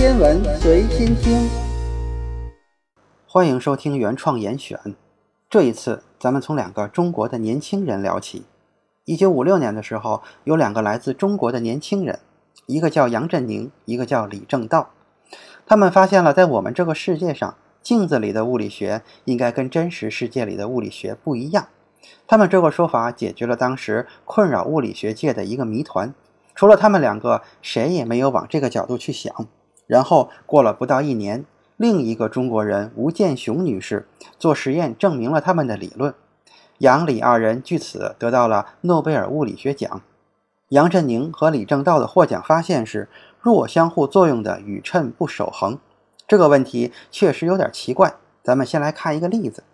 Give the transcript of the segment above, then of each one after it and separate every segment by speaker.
Speaker 1: 天文随心听，
Speaker 2: 欢迎收听原创严选。这一次，咱们从两个中国的年轻人聊起。一九五六年的时候，有两个来自中国的年轻人，一个叫杨振宁，一个叫李政道。他们发现了，在我们这个世界上，镜子里的物理学应该跟真实世界里的物理学不一样。他们这个说法解决了当时困扰物理学界的一个谜团。除了他们两个，谁也没有往这个角度去想。然后过了不到一年，另一个中国人吴健雄女士做实验证明了他们的理论，杨李二人据此得到了诺贝尔物理学奖。杨振宁和李政道的获奖发现是弱相互作用的宇称不守恒。这个问题确实有点奇怪。咱们先来看一个例子：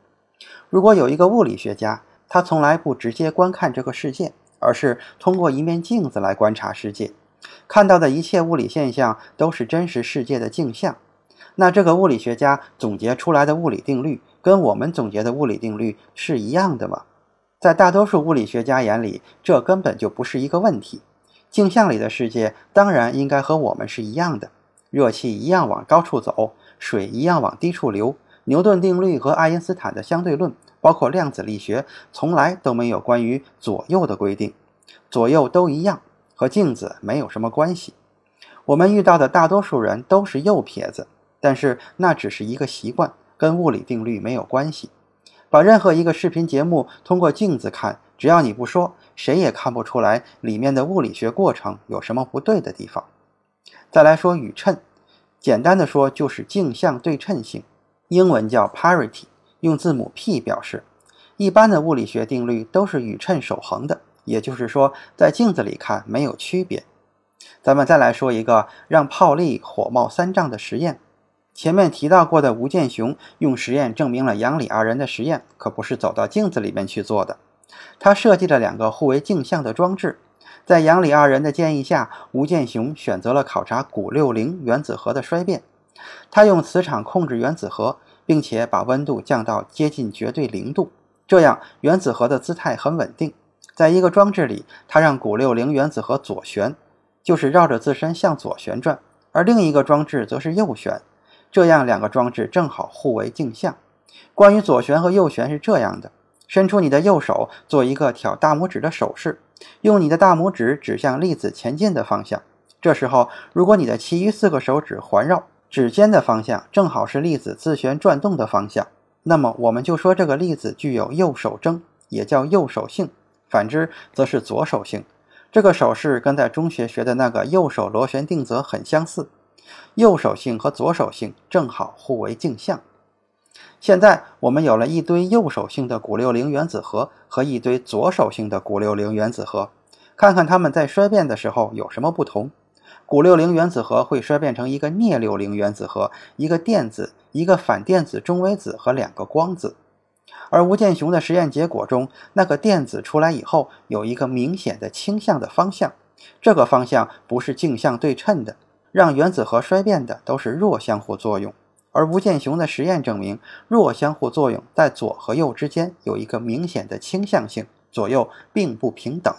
Speaker 2: 如果有一个物理学家，他从来不直接观看这个世界。而是通过一面镜子来观察世界，看到的一切物理现象都是真实世界的镜像。那这个物理学家总结出来的物理定律，跟我们总结的物理定律是一样的吗？在大多数物理学家眼里，这根本就不是一个问题。镜像里的世界当然应该和我们是一样的，热气一样往高处走，水一样往低处流。牛顿定律和爱因斯坦的相对论。包括量子力学从来都没有关于左右的规定，左右都一样，和镜子没有什么关系。我们遇到的大多数人都是右撇子，但是那只是一个习惯，跟物理定律没有关系。把任何一个视频节目通过镜子看，只要你不说，谁也看不出来里面的物理学过程有什么不对的地方。再来说宇称，简单的说就是镜像对称性，英文叫 parity。用字母 p 表示，一般的物理学定律都是宇称守恒的，也就是说，在镜子里看没有区别。咱们再来说一个让泡利火冒三丈的实验。前面提到过的吴健雄用实验证明了杨李二人的实验可不是走到镜子里面去做的。他设计了两个互为镜像的装置，在杨李二人的建议下，吴健雄选择了考察钴六零原子核的衰变。他用磁场控制原子核。并且把温度降到接近绝对零度，这样原子核的姿态很稳定。在一个装置里，它让钴六零原子核左旋，就是绕着自身向左旋转；而另一个装置则是右旋，这样两个装置正好互为镜像。关于左旋和右旋是这样的：伸出你的右手，做一个挑大拇指的手势，用你的大拇指指向粒子前进的方向。这时候，如果你的其余四个手指环绕。指尖的方向正好是粒子自旋转动的方向，那么我们就说这个粒子具有右手征，也叫右手性；反之则是左手性。这个手势跟在中学学的那个右手螺旋定则很相似。右手性和左手性正好互为镜像。现在我们有了一堆右手性的钴六零原子核和一堆左手性的钴六零原子核，看看它们在衰变的时候有什么不同。钴六零原子核会衰变成一个镍六零原子核，一个电子，一个反电子中微子和两个光子。而吴健雄的实验结果中，那个电子出来以后有一个明显的倾向的方向，这个方向不是镜像对称的，让原子核衰变的都是弱相互作用。而吴健雄的实验证明，弱相互作用在左和右之间有一个明显的倾向性，左右并不平等。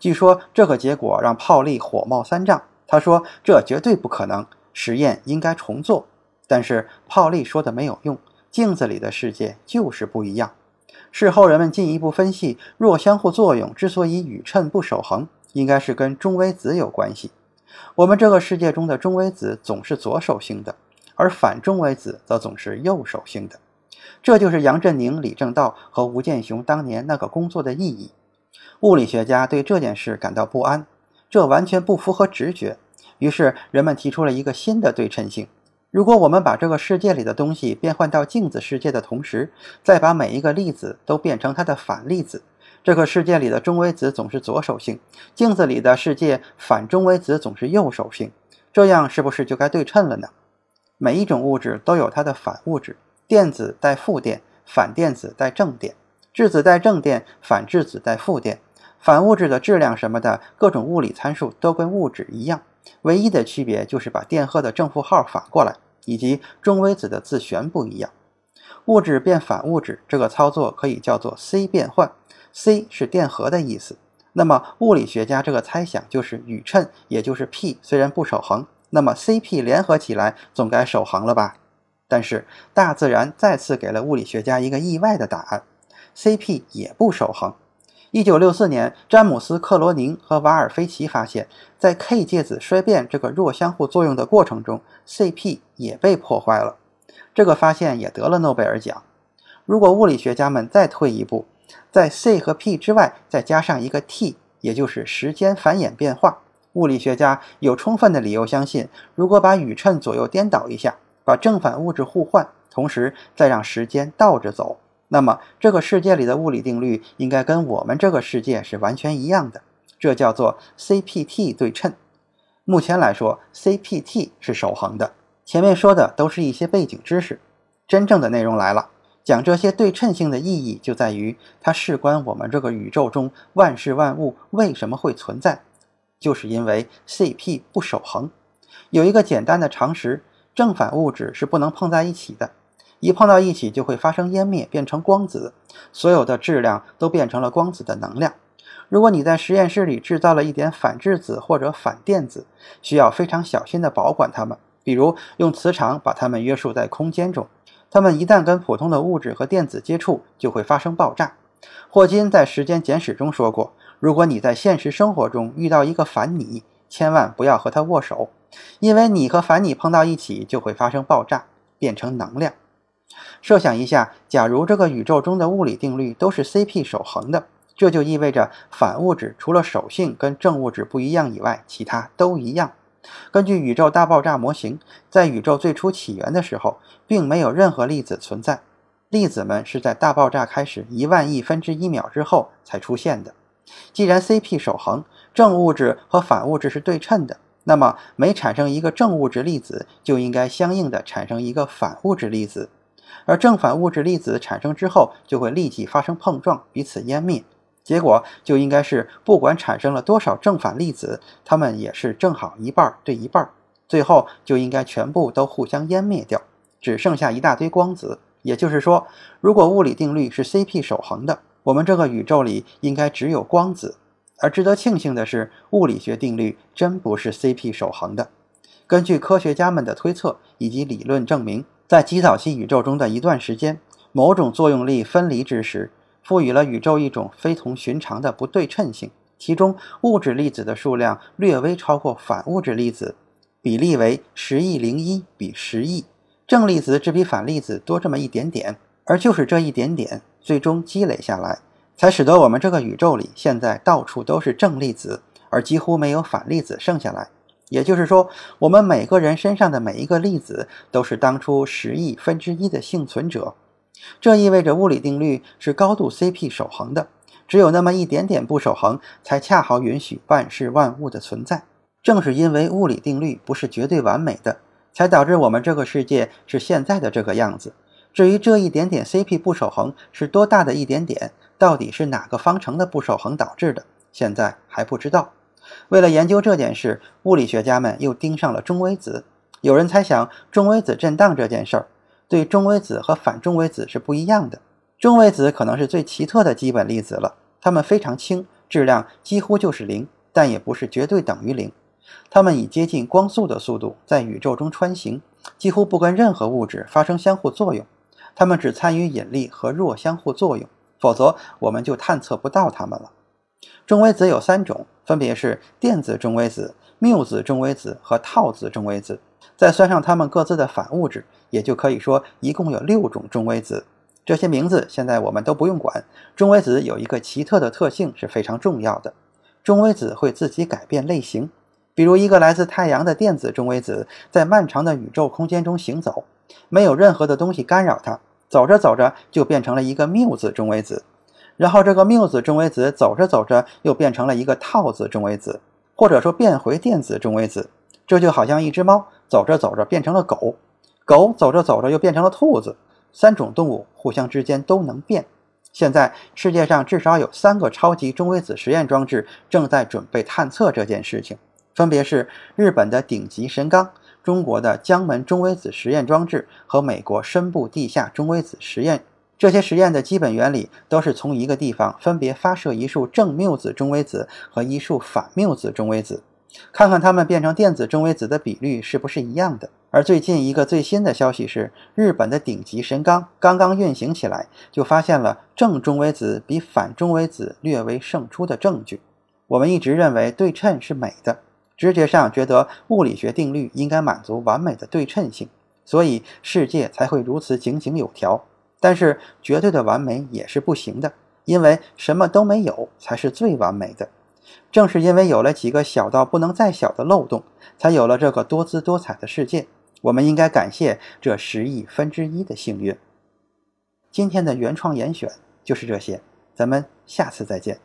Speaker 2: 据说这个结果让泡利火冒三丈。他说：“这绝对不可能，实验应该重做。”但是泡利说的没有用，镜子里的世界就是不一样。事后人们进一步分析，弱相互作用之所以宇称不守恒，应该是跟中微子有关系。我们这个世界中的中微子总是左手性的，而反中微子则总是右手性的。这就是杨振宁、李政道和吴健雄当年那个工作的意义。物理学家对这件事感到不安，这完全不符合直觉。于是人们提出了一个新的对称性：如果我们把这个世界里的东西变换到镜子世界的同时，再把每一个粒子都变成它的反粒子，这个世界里的中微子总是左手性，镜子里的世界反中微子总是右手性，这样是不是就该对称了呢？每一种物质都有它的反物质，电子带负电，反电子带正电。质子带正电，反质子带负电，反物质的质量什么的，各种物理参数都跟物质一样，唯一的区别就是把电荷的正负号反过来，以及中微子的自旋不一样。物质变反物质这个操作可以叫做 C 变换，C 是电荷的意思。那么物理学家这个猜想就是宇称，也就是 p 虽然不守恒，那么 CP 联合起来总该守恒了吧？但是大自然再次给了物理学家一个意外的答案：CP 也不守恒。一九六四年，詹姆斯·克罗宁和瓦尔菲奇发现，在 K 介子衰变这个弱相互作用的过程中，CP 也被破坏了。这个发现也得了诺贝尔奖。如果物理学家们再退一步，在 C 和 P 之外再加上一个 T，也就是时间繁衍变化，物理学家有充分的理由相信，如果把宇称左右颠倒一下，把正反物质互换，同时再让时间倒着走。那么，这个世界里的物理定律应该跟我们这个世界是完全一样的，这叫做 CPT 对称。目前来说，CPT 是守恒的。前面说的都是一些背景知识，真正的内容来了。讲这些对称性的意义，就在于它事关我们这个宇宙中万事万物为什么会存在，就是因为 CP 不守恒。有一个简单的常识：正反物质是不能碰在一起的。一碰到一起就会发生湮灭，变成光子，所有的质量都变成了光子的能量。如果你在实验室里制造了一点反质子或者反电子，需要非常小心地保管它们，比如用磁场把它们约束在空间中。它们一旦跟普通的物质和电子接触，就会发生爆炸。霍金在《时间简史》中说过，如果你在现实生活中遇到一个反你，千万不要和他握手，因为你和反你碰到一起就会发生爆炸，变成能量。设想一下，假如这个宇宙中的物理定律都是 CP 守恒的，这就意味着反物质除了手性跟正物质不一样以外，其他都一样。根据宇宙大爆炸模型，在宇宙最初起源的时候，并没有任何粒子存在，粒子们是在大爆炸开始一万亿分之一秒之后才出现的。既然 CP 守恒，正物质和反物质是对称的，那么每产生一个正物质粒子，就应该相应的产生一个反物质粒子。而正反物质粒子产生之后，就会立即发生碰撞，彼此湮灭。结果就应该是，不管产生了多少正反粒子，它们也是正好一半对一半，最后就应该全部都互相湮灭掉，只剩下一大堆光子。也就是说，如果物理定律是 CP 守恒的，我们这个宇宙里应该只有光子。而值得庆幸的是，物理学定律真不是 CP 守恒的。根据科学家们的推测以及理论证明。在极早期宇宙中的一段时间，某种作用力分离之时，赋予了宇宙一种非同寻常的不对称性。其中，物质粒子的数量略微超过反物质粒子，比例为十亿零一比十亿。正粒子只比反粒子多这么一点点，而就是这一点点，最终积累下来，才使得我们这个宇宙里现在到处都是正粒子，而几乎没有反粒子剩下来。也就是说，我们每个人身上的每一个粒子都是当初十亿分之一的幸存者。这意味着物理定律是高度 CP 守恒的，只有那么一点点不守恒，才恰好允许万事万物的存在。正是因为物理定律不是绝对完美的，才导致我们这个世界是现在的这个样子。至于这一点点 CP 不守恒是多大的一点点，到底是哪个方程的不守恒导致的，现在还不知道。为了研究这件事，物理学家们又盯上了中微子。有人猜想，中微子震荡这件事儿，对中微子和反中微子是不一样的。中微子可能是最奇特的基本粒子了，它们非常轻，质量几乎就是零，但也不是绝对等于零。它们以接近光速的速度在宇宙中穿行，几乎不跟任何物质发生相互作用。它们只参与引力和弱相互作用，否则我们就探测不到它们了。中微子有三种，分别是电子中微子、缪子中微子和套子中微子。再算上它们各自的反物质，也就可以说一共有六种中微子。这些名字现在我们都不用管。中微子有一个奇特的特性是非常重要的：中微子会自己改变类型。比如一个来自太阳的电子中微子，在漫长的宇宙空间中行走，没有任何的东西干扰它，走着走着就变成了一个缪子中微子。然后这个缪子中微子走着走着又变成了一个套子中微子，或者说变回电子中微子。这就好像一只猫走着走着变成了狗，狗走着走着又变成了兔子。三种动物互相之间都能变。现在世界上至少有三个超级中微子实验装置正在准备探测这件事情，分别是日本的顶级神冈、中国的江门中微子实验装置和美国深部地下中微子实验。这些实验的基本原理都是从一个地方分别发射一束正缪子中微子和一束反缪子中微子，看看它们变成电子中微子的比率是不是一样的。而最近一个最新的消息是，日本的顶级神钢刚刚运行起来，就发现了正中微子比反中微子略微胜出的证据。我们一直认为对称是美的，直觉上觉得物理学定律应该满足完美的对称性，所以世界才会如此井井有条。但是绝对的完美也是不行的，因为什么都没有才是最完美的。正是因为有了几个小到不能再小的漏洞，才有了这个多姿多彩的世界。我们应该感谢这十亿分之一的幸运。今天的原创严选就是这些，咱们下次再见。